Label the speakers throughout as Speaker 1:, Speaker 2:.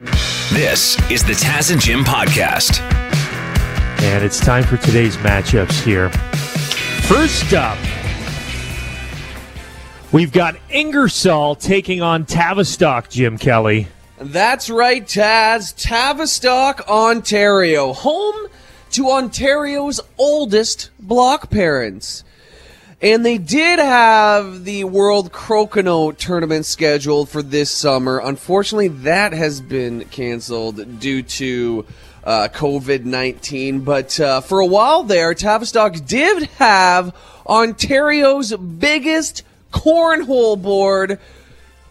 Speaker 1: This is the Taz and Jim podcast.
Speaker 2: And it's time for today's matchups here. First up, we've got Ingersoll taking on Tavistock, Jim Kelly.
Speaker 3: That's right, Taz. Tavistock, Ontario. Home to Ontario's oldest block parents. And they did have the World Crokinole tournament scheduled for this summer. Unfortunately, that has been canceled due to uh, COVID 19. But uh, for a while there, Tavistock did have Ontario's biggest cornhole board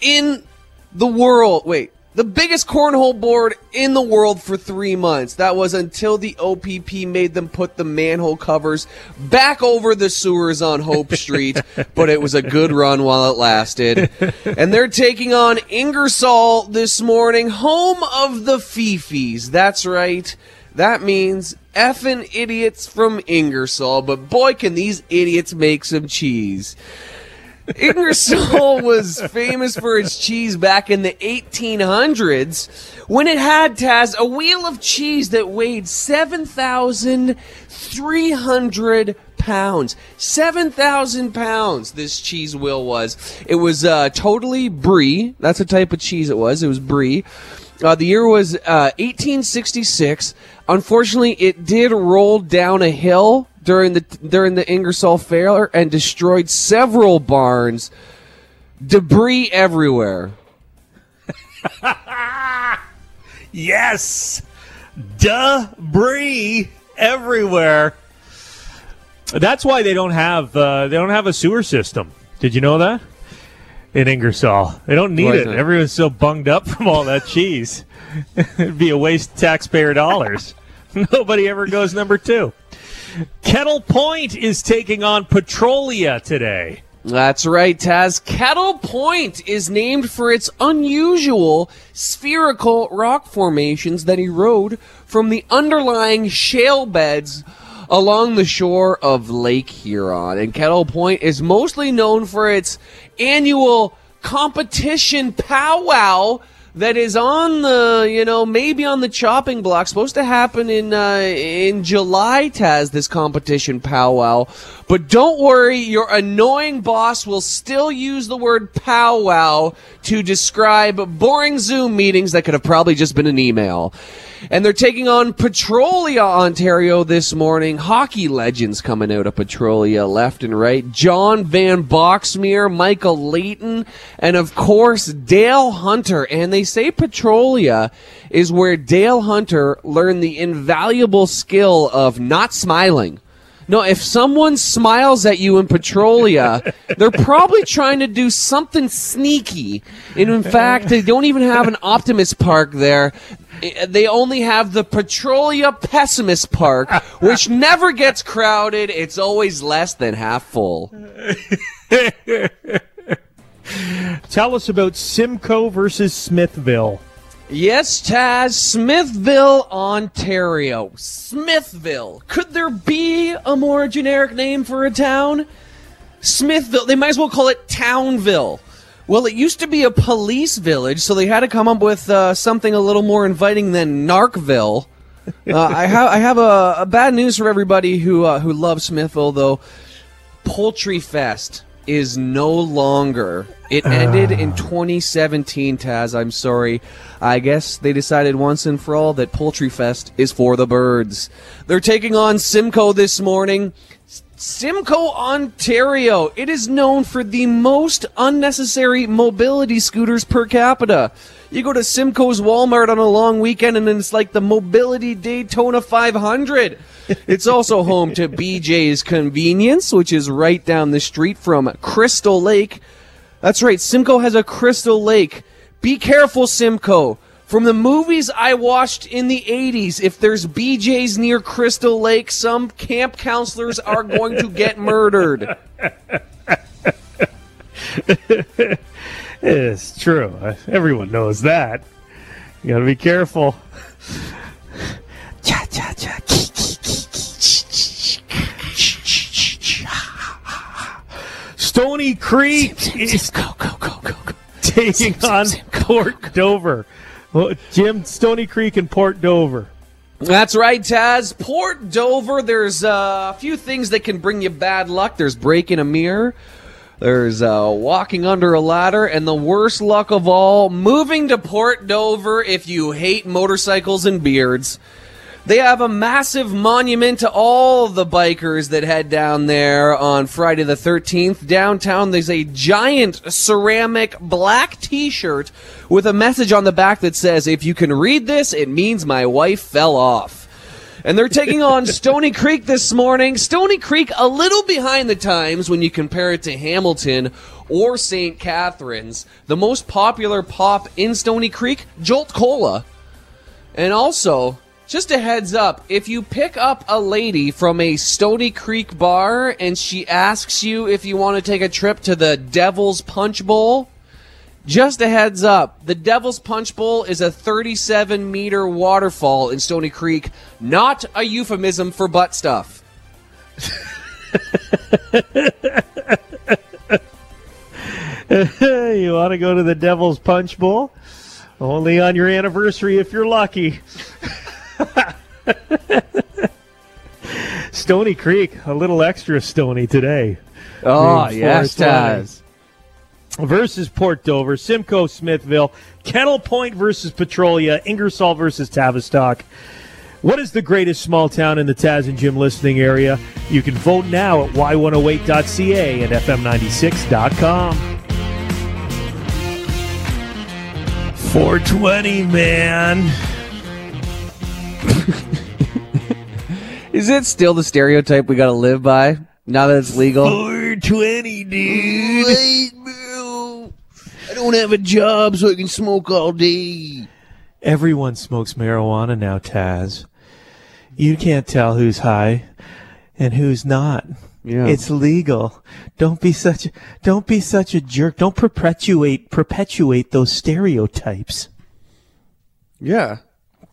Speaker 3: in the world. Wait, the biggest cornhole board in the world for three months. That was until the OPP made them put the manhole covers back over the sewers on Hope Street, but it was a good run while it lasted. And they're taking on Ingersoll this morning, home of the Fifis. That's right. That means effing idiots from Ingersoll, but boy, can these idiots make some cheese. Ingersoll was famous for its cheese back in the 1800s when it had Taz a wheel of cheese that weighed 7,300 pounds. 7,000 pounds this cheese wheel was. It was uh, totally brie. That's the type of cheese it was. It was brie. Uh, the year was uh, 1866. Unfortunately, it did roll down a hill during the during the Ingersoll Fair and destroyed several barns. Debris everywhere.
Speaker 2: yes, debris everywhere. That's why they don't have uh, they don't have a sewer system. Did you know that? In Ingersoll, they don't need it. Everyone's so bunged up from all that cheese. It'd be a waste of taxpayer dollars. Nobody ever goes number two. Kettle Point is taking on Petrolia today.
Speaker 3: That's right, Taz. Kettle Point is named for its unusual spherical rock formations that erode from the underlying shale beds along the shore of Lake Huron. And Kettle Point is mostly known for its annual competition powwow that is on the, you know, maybe on the chopping block. Supposed to happen in uh, in July. Taz this competition powwow, but don't worry, your annoying boss will still use the word powwow to describe boring Zoom meetings that could have probably just been an email and they're taking on Petrolia, Ontario this morning. Hockey legends coming out of Petrolia left and right. John Van Boxmeer, Michael Leighton, and of course Dale Hunter. And they say Petrolia is where Dale Hunter learned the invaluable skill of not smiling. No, if someone smiles at you in Petrolia, they're probably trying to do something sneaky. And in fact, they don't even have an Optimist Park there. Uh, they only have the Petrolia Pessimist Park, which never gets crowded. It's always less than half full.
Speaker 2: Tell us about Simcoe versus Smithville.
Speaker 3: Yes, Taz, Smithville, Ontario. Smithville. Could there be a more generic name for a town? Smithville. They might as well call it Townville. Well, it used to be a police village, so they had to come up with uh, something a little more inviting than Narkville. Uh, I, ha- I have a, a, bad news for everybody who uh, who loves Smithville, though. Poultry Fest is no longer. It ah. ended in 2017, Taz. I'm sorry. I guess they decided once and for all that Poultry Fest is for the birds. They're taking on Simcoe this morning. Simcoe, Ontario. It is known for the most unnecessary mobility scooters per capita. You go to Simcoe's Walmart on a long weekend and it's like the Mobility Daytona 500. It's also home to BJ's Convenience, which is right down the street from Crystal Lake. That's right, Simcoe has a Crystal Lake. Be careful, Simcoe. From the movies I watched in the 80s, if there's BJ's near Crystal Lake, some camp counselors are going to get murdered.
Speaker 2: it's true. Everyone knows that. You gotta be careful. Cha cha cha. Stony Creek is
Speaker 3: go go go go go.
Speaker 2: taking on Port Dover Well, Jim, Stony Creek and Port Dover.
Speaker 3: That's right, Taz. Port Dover, there's uh, a few things that can bring you bad luck. There's breaking a mirror, there's uh, walking under a ladder, and the worst luck of all, moving to Port Dover if you hate motorcycles and beards. They have a massive monument to all the bikers that head down there on Friday the 13th. Downtown, there's a giant ceramic black t shirt with a message on the back that says, If you can read this, it means my wife fell off. And they're taking on Stony Creek this morning. Stony Creek, a little behind the times when you compare it to Hamilton or St. Catharines. The most popular pop in Stony Creek, Jolt Cola. And also, just a heads up, if you pick up a lady from a Stony Creek bar and she asks you if you want to take a trip to the Devil's Punch Bowl, just a heads up, the Devil's Punch Bowl is a 37 meter waterfall in Stony Creek, not a euphemism for butt stuff.
Speaker 2: you want to go to the Devil's Punch Bowl? Only on your anniversary if you're lucky. Stony Creek, a little extra stony today.
Speaker 3: Oh, yes, Taz.
Speaker 2: Versus Port Dover, Simcoe Smithville, Kettle Point versus Petrolia, Ingersoll versus Tavistock. What is the greatest small town in the Taz and Jim listening area? You can vote now at y108.ca and fm96.com. 420, man.
Speaker 3: Is it still the stereotype we gotta live by now that it's legal?
Speaker 2: 420, dude.
Speaker 3: Wait, bro. I don't have a job so I can smoke all day.
Speaker 2: Everyone smokes marijuana now, Taz. You can't tell who's high and who's not.
Speaker 3: Yeah.
Speaker 2: It's legal. Don't be such a, don't be such a jerk. Don't perpetuate perpetuate those stereotypes.
Speaker 3: Yeah.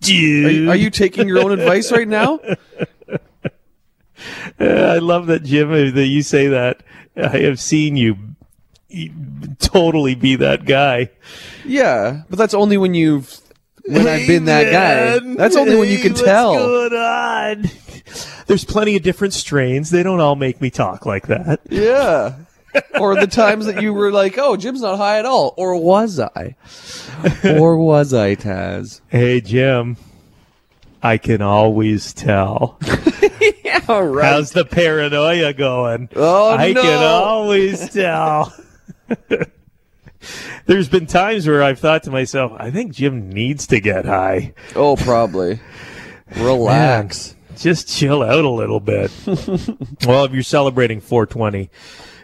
Speaker 2: Dude.
Speaker 3: Are you, are you taking your own advice right now?
Speaker 2: I love that, Jim, uh, that you say that. I have seen you totally be that guy.
Speaker 3: Yeah, but that's only when you've when I've been that guy. That's only when you can tell.
Speaker 2: going on? There's plenty of different strains. They don't all make me talk like that.
Speaker 3: Yeah. or the times that you were like, "Oh, Jim's not high at all," or was I? or was I, Taz?
Speaker 2: Hey, Jim. I can always tell.
Speaker 3: Yeah, right.
Speaker 2: How's the paranoia going?
Speaker 3: Oh,
Speaker 2: I
Speaker 3: no.
Speaker 2: can always tell. There's been times where I've thought to myself, I think Jim needs to get high.
Speaker 3: oh, probably. Relax.
Speaker 2: Just chill out a little bit. well, if you're celebrating 420,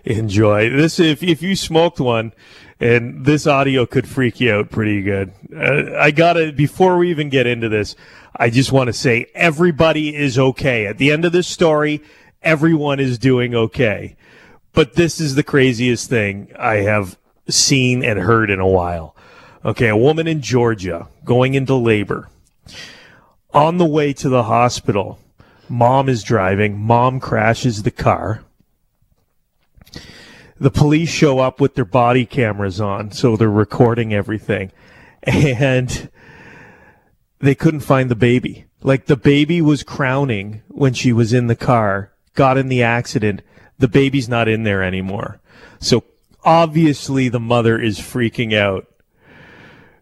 Speaker 2: enjoy this. If if you smoked one, and this audio could freak you out pretty good. Uh, I gotta before we even get into this, I just want to say everybody is okay. At the end of this story, everyone is doing okay. But this is the craziest thing I have seen and heard in a while. Okay, a woman in Georgia going into labor on the way to the hospital, mom is driving. Mom crashes the car. The police show up with their body cameras on, so they're recording everything. And they couldn't find the baby. Like the baby was crowning when she was in the car, got in the accident. The baby's not in there anymore. So obviously the mother is freaking out.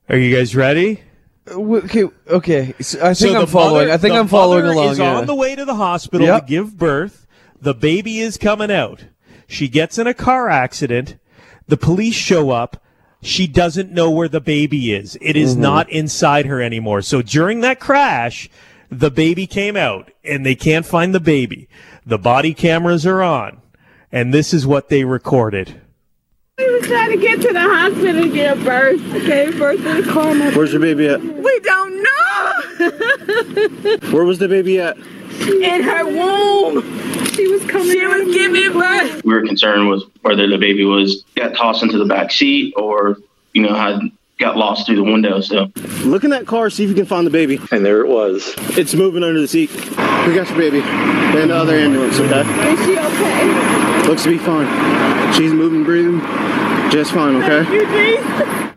Speaker 2: Are you guys ready?
Speaker 3: Okay, okay. So I think
Speaker 2: So
Speaker 3: I'm following.
Speaker 2: mother-
Speaker 3: I think I'm following along.
Speaker 2: Is
Speaker 3: yeah.
Speaker 2: on the way to the hospital
Speaker 3: Yep.
Speaker 2: to give birth. The baby is coming out. She gets in a car accident. The police show up. She doesn't know where the baby is. It is
Speaker 3: Mm-hmm.
Speaker 2: not inside her anymore. So during that crash, the baby came out and they can't find the baby. The body cameras are on. And this is what they recorded.
Speaker 4: We was trying to get to the hospital to give birth. Gave birth in the car.
Speaker 5: Where's your baby at?
Speaker 4: We don't know.
Speaker 5: Where was the baby at?
Speaker 4: In her womb. She was coming. She was giving birth.
Speaker 6: we were concerned was whether the baby was got tossed into the back seat or you know had got lost through the window. So
Speaker 5: Look in that car, see if you can find the baby.
Speaker 7: And there it was.
Speaker 5: It's moving under the seat. We got your baby. And the other ambulance, okay?
Speaker 4: Is she okay?
Speaker 5: Looks to be fine. She's moving, breathing just fine, okay?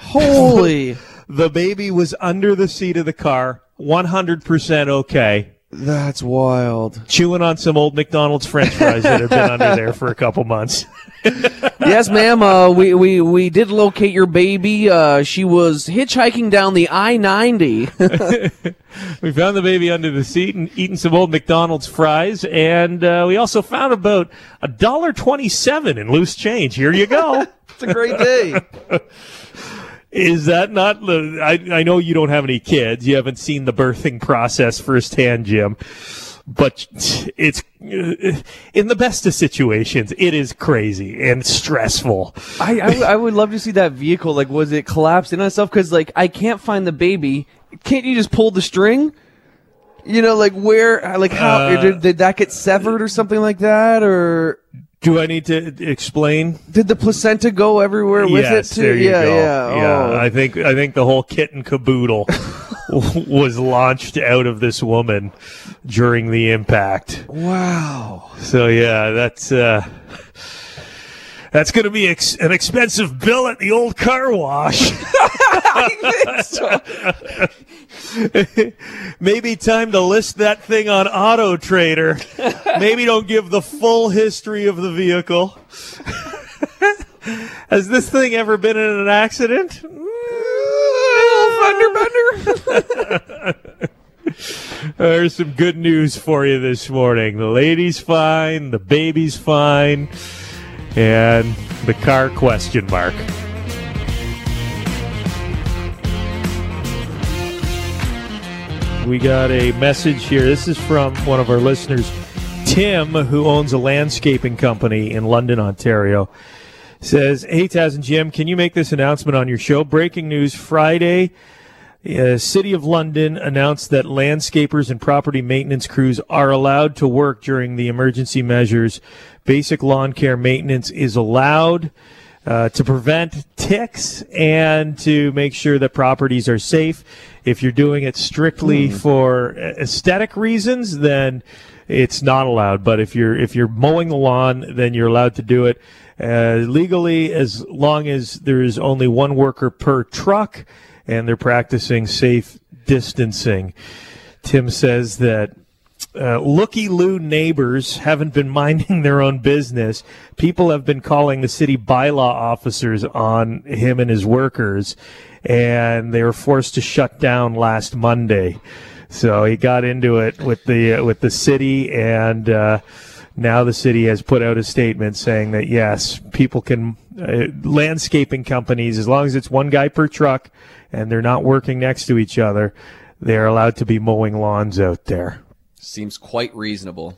Speaker 3: Holy.
Speaker 2: The baby was under the seat of the car, 100% okay,
Speaker 3: That's wild.
Speaker 2: chewing on some old McDonald's French fries that have been under there for a couple months.
Speaker 3: yes, ma'am. Uh, we, we we did locate your baby. Uh, she was hitchhiking down the I ninety.
Speaker 2: We found the baby under the seat and eating some old McDonald's fries, and uh, we also found about a dollar twenty-seven in loose change. Here you go.
Speaker 3: it's a great day.
Speaker 2: Is that not? the- I I know you don't have any kids. You haven't seen the birthing process firsthand, Jim. But it's in the best of situations, it is crazy and stressful.
Speaker 3: I I would love to see that vehicle. Like, was it collapsed in on itself? Because like I can't find the baby. Can't you just pull the string? You know, like where, like how
Speaker 2: Uh,
Speaker 3: did, did that get severed or something like that, or
Speaker 2: Do I need to explain?
Speaker 3: did the placenta go everywhere with
Speaker 2: yes,
Speaker 3: it too?
Speaker 2: there you
Speaker 3: yeah,
Speaker 2: go.
Speaker 3: yeah,
Speaker 2: yeah.
Speaker 3: Oh.
Speaker 2: I think I think the whole kit and caboodle was launched out of this woman during the impact.
Speaker 3: wow.
Speaker 2: So yeah, that's uh, that's going to be ex- an expensive bill at the old car wash. Maybe time to list that thing on Auto Trader. Maybe don't give the full history of the vehicle. Has this thing ever been in an accident? There's some good news for you this morning. The lady's fine, the baby's fine, and the car question mark. We got a message here. This is from one of our listeners, Tim, who owns a landscaping company in London, Ontario. Says, Hey, Taz and Jim, can you make this announcement on your show? Breaking news Friday. Uh, City of London announced that landscapers and property maintenance crews are allowed to work during the emergency measures. Basic lawn care maintenance is allowed uh, to prevent ticks and to make sure that properties are safe. If you're doing it strictly for aesthetic reasons, then it's not allowed. But if you're if you're mowing the lawn, then you're allowed to do it uh, legally as long as there is only one worker per truck and they're practicing safe distancing. Tim says that uh, looky loo neighbors haven't been minding their own business. People have been calling the city bylaw officers on him and his workers, and they were forced to shut down last Monday. So he got into it with the uh, with the city, and uh, now the city has put out a statement saying that yes, people can uh, landscaping companies, as long as it's one guy per truck and they're not working next to each other, they're allowed to be mowing lawns out there.
Speaker 3: Seems quite reasonable.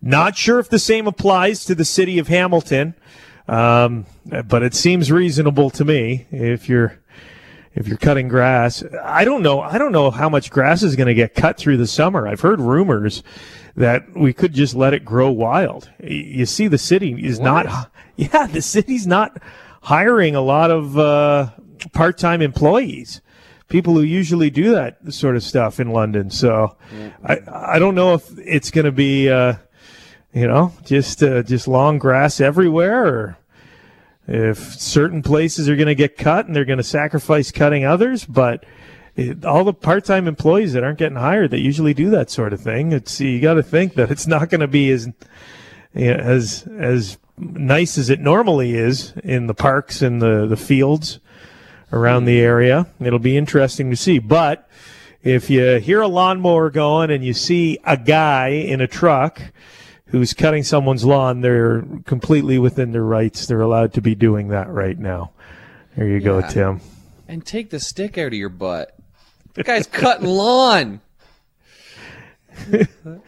Speaker 2: Not sure if the same applies to the city of Hamilton, um, but it seems reasonable to me. If you're if you're cutting grass, I don't know. I don't know how much grass is going to get cut through the summer. I've heard rumors that we could just let it grow wild. You see, the city is not. Yeah, the city's not hiring a lot of uh, part-time employees. People who usually do that sort of stuff in London. So I I don't know if it's going to be. Uh, you know, just uh, just long grass everywhere, or if certain places are going to get cut and they're going to sacrifice cutting others. But it, all the part-time employees that aren't getting hired that usually do that sort of thing, it's you got to think that it's not going to be as you know, as as nice as it normally is in the parks and the the fields around the mm. area. It'll be interesting to see, but. If you hear a lawnmower going and you see a guy in a truck who's cutting someone's lawn, they're completely within their rights. They're allowed to be doing that right now. There you go, Tim.
Speaker 3: And take the stick out of your butt. The guy's cutting lawn.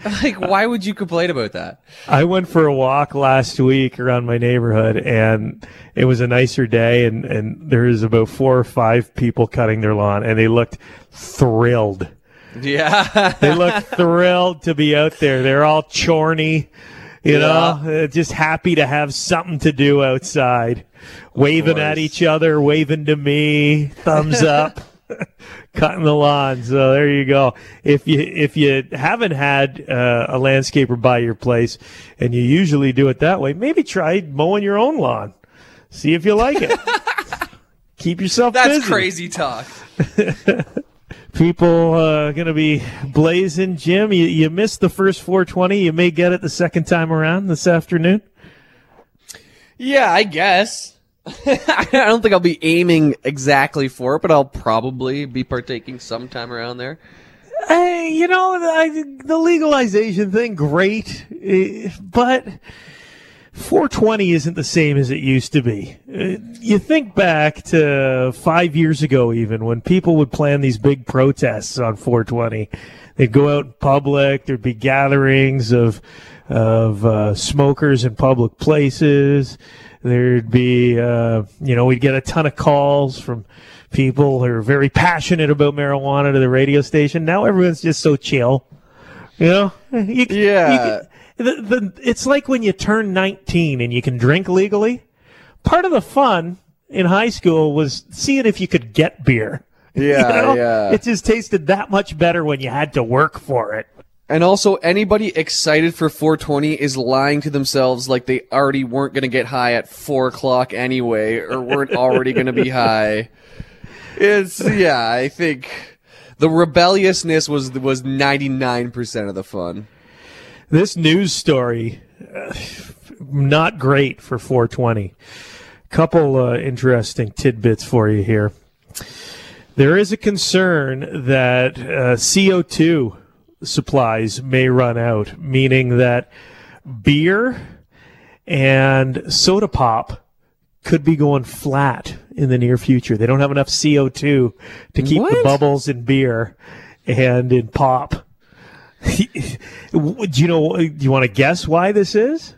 Speaker 3: Like, why would you complain about that?
Speaker 2: I went for a walk last week around my neighborhood and it was a nicer day and, and there was about four or five people cutting their lawn and they looked thrilled.
Speaker 3: Yeah.
Speaker 2: They looked thrilled to be out there. They're all chorny, you know, uh, just happy to have something to do outside, waving at each other, waving to me, thumbs up, cutting the lawn. So there you go. If you if you haven't had uh, a landscaper by your place, and you usually do it that way, maybe try mowing your own lawn. See if you like it. Keep yourself
Speaker 3: That's
Speaker 2: busy.
Speaker 3: crazy talk.
Speaker 2: People uh, going to be blazing. Jim, you, you missed the first 420. You may get it the second time around this afternoon.
Speaker 3: Yeah, I guess. I don't think I'll be aiming exactly for it, but I'll probably be partaking sometime around there.
Speaker 2: Hey, you know, I, the legalization thing, great, eh, but 420 isn't the same as it used to be. Uh, You think back to five years ago, even when people would plan these big protests on 420. They'd go out in public. There'd be gatherings of of uh, smokers in public places. There'd be, uh, you know, we'd get a ton of calls from people who are very passionate about marijuana to the radio station. Now everyone's just so chill. You know, You-
Speaker 3: Yeah.
Speaker 2: you- the, the, it's like when you turn 19 and you can drink legally. Part of the fun in high school was seeing if you could get beer. You
Speaker 3: Yeah,
Speaker 2: know?
Speaker 3: yeah.
Speaker 2: It just tasted that much better when you had to work for it.
Speaker 3: And also, anybody excited for 420 is lying to themselves like they already weren't going to get high at 4 o'clock anyway, or weren't already going to be high. It's, yeah, I think the rebelliousness was, was 99% of the fun.
Speaker 2: This news story, uh, not great for 420. Couple uh, interesting tidbits for you here. There is a concern that uh, CO2 supplies may run out, meaning that beer and soda pop could be going flat in the near future. They don't have enough CO2 to keep the bubbles in beer and in pop. do you know? Do you want to guess why this is?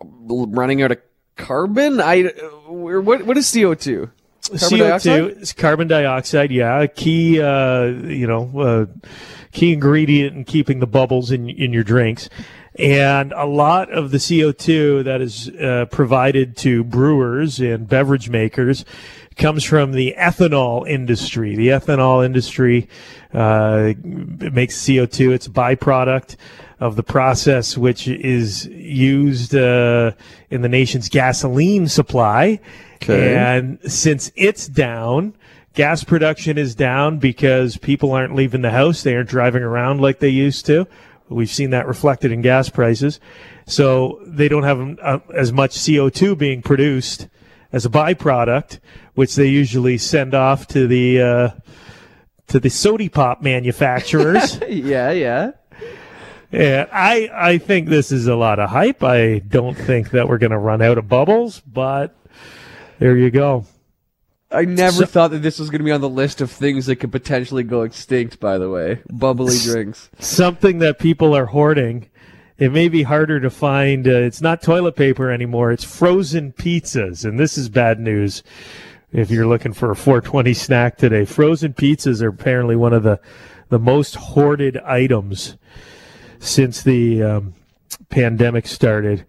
Speaker 3: Running out of carbon? I, uh, what, what is CO2? Carbon
Speaker 2: CO2
Speaker 3: dioxide?
Speaker 2: is carbon dioxide. Yeah, a key, uh, you know, uh, key ingredient in keeping the bubbles in in your drinks. And a lot of the CO2 that is uh, provided to brewers and beverage makers comes from the ethanol industry. The ethanol industry uh, makes CO2. It's a byproduct of the process, which is used uh, in the nation's gasoline supply.
Speaker 3: Okay.
Speaker 2: And since it's down, gas production is down because people aren't leaving the house. They aren't driving around like they used to. We've seen that reflected in gas prices. So they don't have uh, as much CO2 being produced as a byproduct, which they usually send off to the uh, to the sody pop manufacturers.
Speaker 3: Yeah, yeah.
Speaker 2: Yeah, I I think this is a lot of hype. I don't think that we're going to run out of bubbles, but there you go.
Speaker 3: I never
Speaker 2: So-
Speaker 3: thought that this was going to be on the list of things that could potentially go extinct, by the way. Bubbly drinks.
Speaker 2: Something that people are hoarding. It may be harder to find. Uh, it's not toilet paper anymore. It's frozen pizzas, and this is bad news. If you're looking for a 420 snack today, frozen pizzas are apparently one of the the most hoarded items since the um, pandemic started.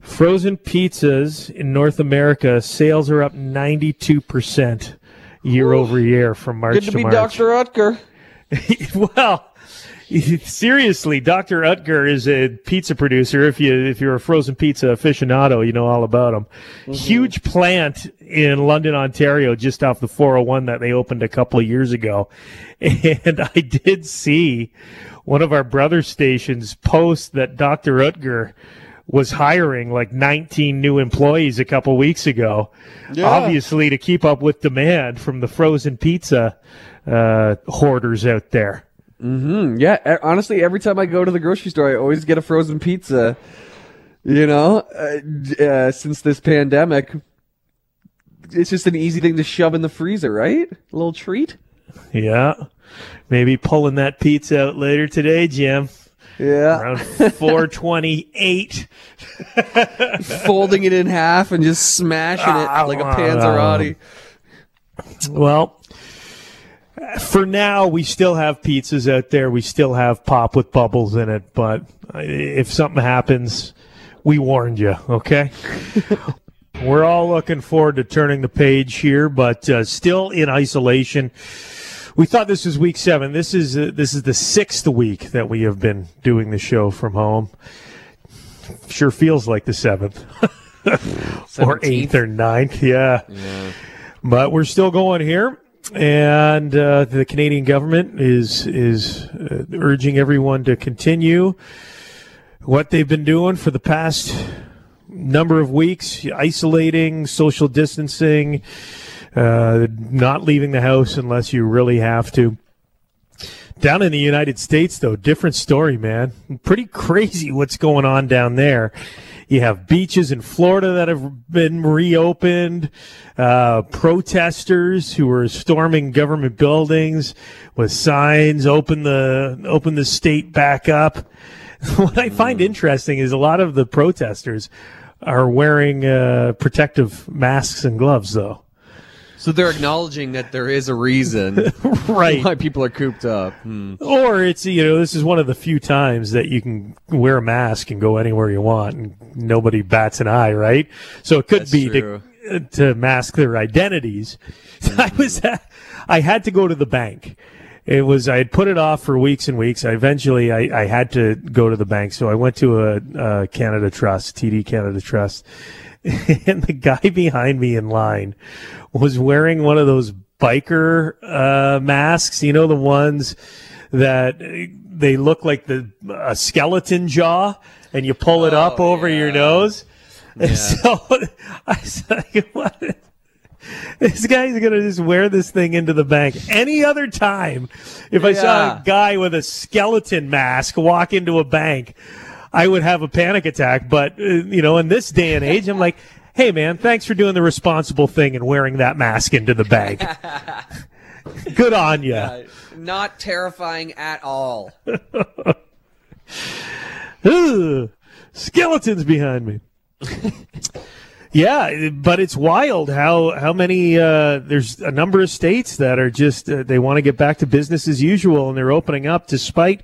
Speaker 2: Frozen pizzas in North America sales are up 92% year over year from March
Speaker 3: Good to be
Speaker 2: March.
Speaker 3: Dr. Oetker.
Speaker 2: well, seriously, Dr. Oetker is a pizza producer. If you if you're a frozen pizza aficionado, you know all about him. Huge plant in London, Ontario, just off the 401 that they opened a couple of years ago. And I did see one of our brother stations post that Dr. Oetker was hiring like 19 new employees a couple weeks ago, obviously to keep up with demand from the frozen pizza uh, hoarders out there.
Speaker 3: Yeah, e- honestly, every time I go to the grocery store, I always get a frozen pizza. You know, uh, uh, since this pandemic, it's just an easy thing to shove in the freezer, right? A little treat.
Speaker 2: Yeah. Maybe pulling that pizza out later today, Jim.
Speaker 3: Yeah,
Speaker 2: Around 428.
Speaker 3: folding it in half and just smashing
Speaker 2: Ah,
Speaker 3: it like a Panzerotti.
Speaker 2: Well, for now, we still have pizzas out there. We still have pop with bubbles in it. But if something happens, we warned you, okay? We're all looking forward to turning the page here, but uh, still in isolation. We thought this was week seven. This is uh, this is the sixth week that we have been doing the show from home. Sure feels like the seventh, or eighth, or ninth. Yeah. But we're still going here. and uh, the Canadian government is is uh, urging everyone to continue what they've been doing for the past number of weeks, isolating, social distancing, not leaving the house unless you really have to. Down in the United States, though, different story, man. Pretty crazy what's going on down there. You have beaches in Florida that have been reopened, uh, protesters who are storming government buildings with signs, open the, open the state back up. what I find interesting is a lot of the protesters are wearing uh, protective masks and gloves, though.
Speaker 3: So they're acknowledging that there is a reason
Speaker 2: Right.
Speaker 3: why people are cooped up. Hmm.
Speaker 2: Or it's you know this is one of the few times that you can wear a mask and go anywhere you want and nobody bats an eye, right? So it could
Speaker 3: That's
Speaker 2: be to, to mask their identities. I was I had to go to the bank. It was I had put it off for weeks and weeks. I eventually I, I had to go to the bank, so I went to a, a Canada Trust, TD Canada Trust, and the guy behind me in line was wearing one of those biker uh, masks. You know the ones that they look like the a skeleton jaw, and you pull it up
Speaker 3: Oh,
Speaker 2: over your nose. And so I said, "What?" This guy's gonna just wear this thing into the bank. Any other time, if I saw a guy with a skeleton mask walk into a bank, I would have a panic attack. But uh, you know, in this day and age, I'm like, "Hey, man, thanks for doing the responsible thing and wearing that mask into the bank. Good on you."
Speaker 3: Uh, not terrifying at all.
Speaker 2: Ugh, skeletons behind me. yeah, but it's wild how how many uh, there's a number of states that are just uh, they want to get back to business as usual and they're opening up despite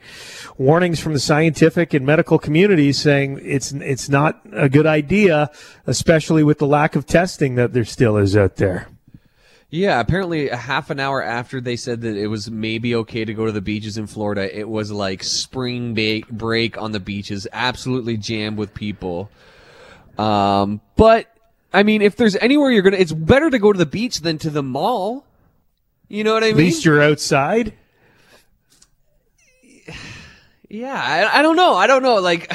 Speaker 2: warnings from the scientific and medical communities saying it's it's not a good idea, especially with the lack of testing that there still is out there.
Speaker 3: Yeah, apparently a half an hour after they said that it was maybe okay to go to the beaches in Florida, it was like spring break on the beaches, absolutely jammed with people. Um, but I mean, if there's anywhere you're gonna, it's better to go to the beach than to the mall. You know what I mean?
Speaker 2: At least you're outside.
Speaker 3: Yeah, I, I don't know. I don't know. Like,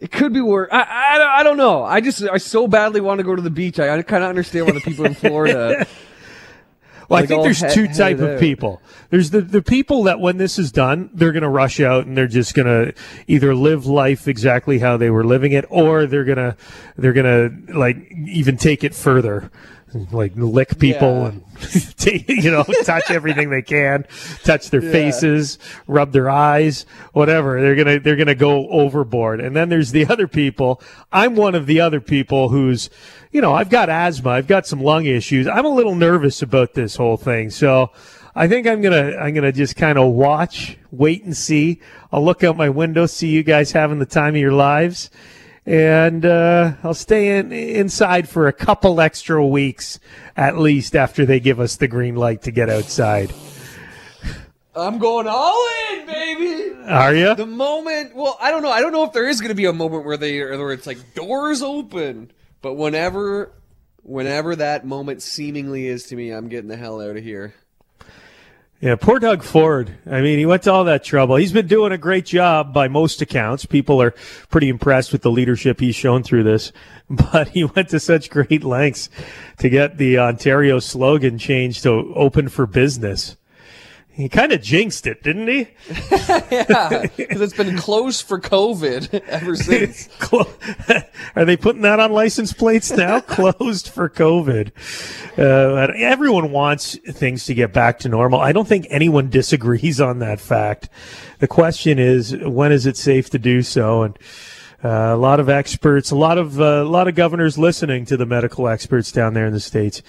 Speaker 3: it could be worse. I, I, don't- I don't know. I just, I so badly want to go to the beach. I, I kind of understand why the people in Florida.
Speaker 2: Well,
Speaker 3: Like
Speaker 2: I think
Speaker 3: oh,
Speaker 2: there's
Speaker 3: he-
Speaker 2: two type of people. There's the, the people that when this is done, they're going to rush out and they're just going to either live life exactly how they were living it, or they're going to they're going to like even take it further, like lick people
Speaker 3: Yeah.
Speaker 2: and you know touch everything they can, touch their faces, rub their eyes, whatever. They're gonna they're gonna go overboard. And then there's the other people. I'm one of the other people who's you know, I've got asthma, I've got some lung issues. I'm a little nervous about this whole thing. So I think I'm gonna I'm gonna just kind of watch, wait and see. I'll look out my window, see you guys having the time of your lives, and uh, I'll stay in inside for a couple extra weeks at least after they give us the green light to get outside.
Speaker 3: I'm going all in, baby.
Speaker 2: Are you?
Speaker 3: The moment, well, I don't know. I don't know if there is going to be a moment where they, where it's like doors open. But whenever, whenever that moment seemingly is to me, I'm getting the hell out of here.
Speaker 2: Yeah, poor Doug Ford. I mean, he went to all that trouble. He's been doing a great job by most accounts. People are pretty impressed with the leadership he's shown through this. But he went to such great lengths to get the Ontario slogan changed to open for business. He kind of jinxed it, didn't he?
Speaker 3: Yeah, because it's been closed for COVID ever since.
Speaker 2: Are they putting that on license plates now? Closed for COVID. Uh, everyone wants things to get back to normal. I don't think anyone disagrees on that fact. The question is, when is it safe to do so? And a lot of experts, a lot of uh, a lot of governors listening to the medical experts down there in the states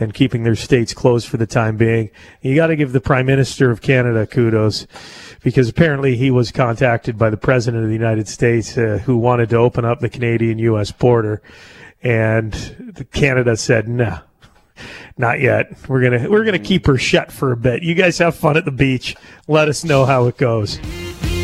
Speaker 2: and keeping their states closed for the time being. You got to give the Prime Minister of Canada kudos because apparently he was contacted by the President of the United States uh, who wanted to open up the Canadian U.S. border, and Canada said no. Not yet. We're gonna we're gonna keep her shut for a bit. You guys have fun at the beach. Let us know how it goes.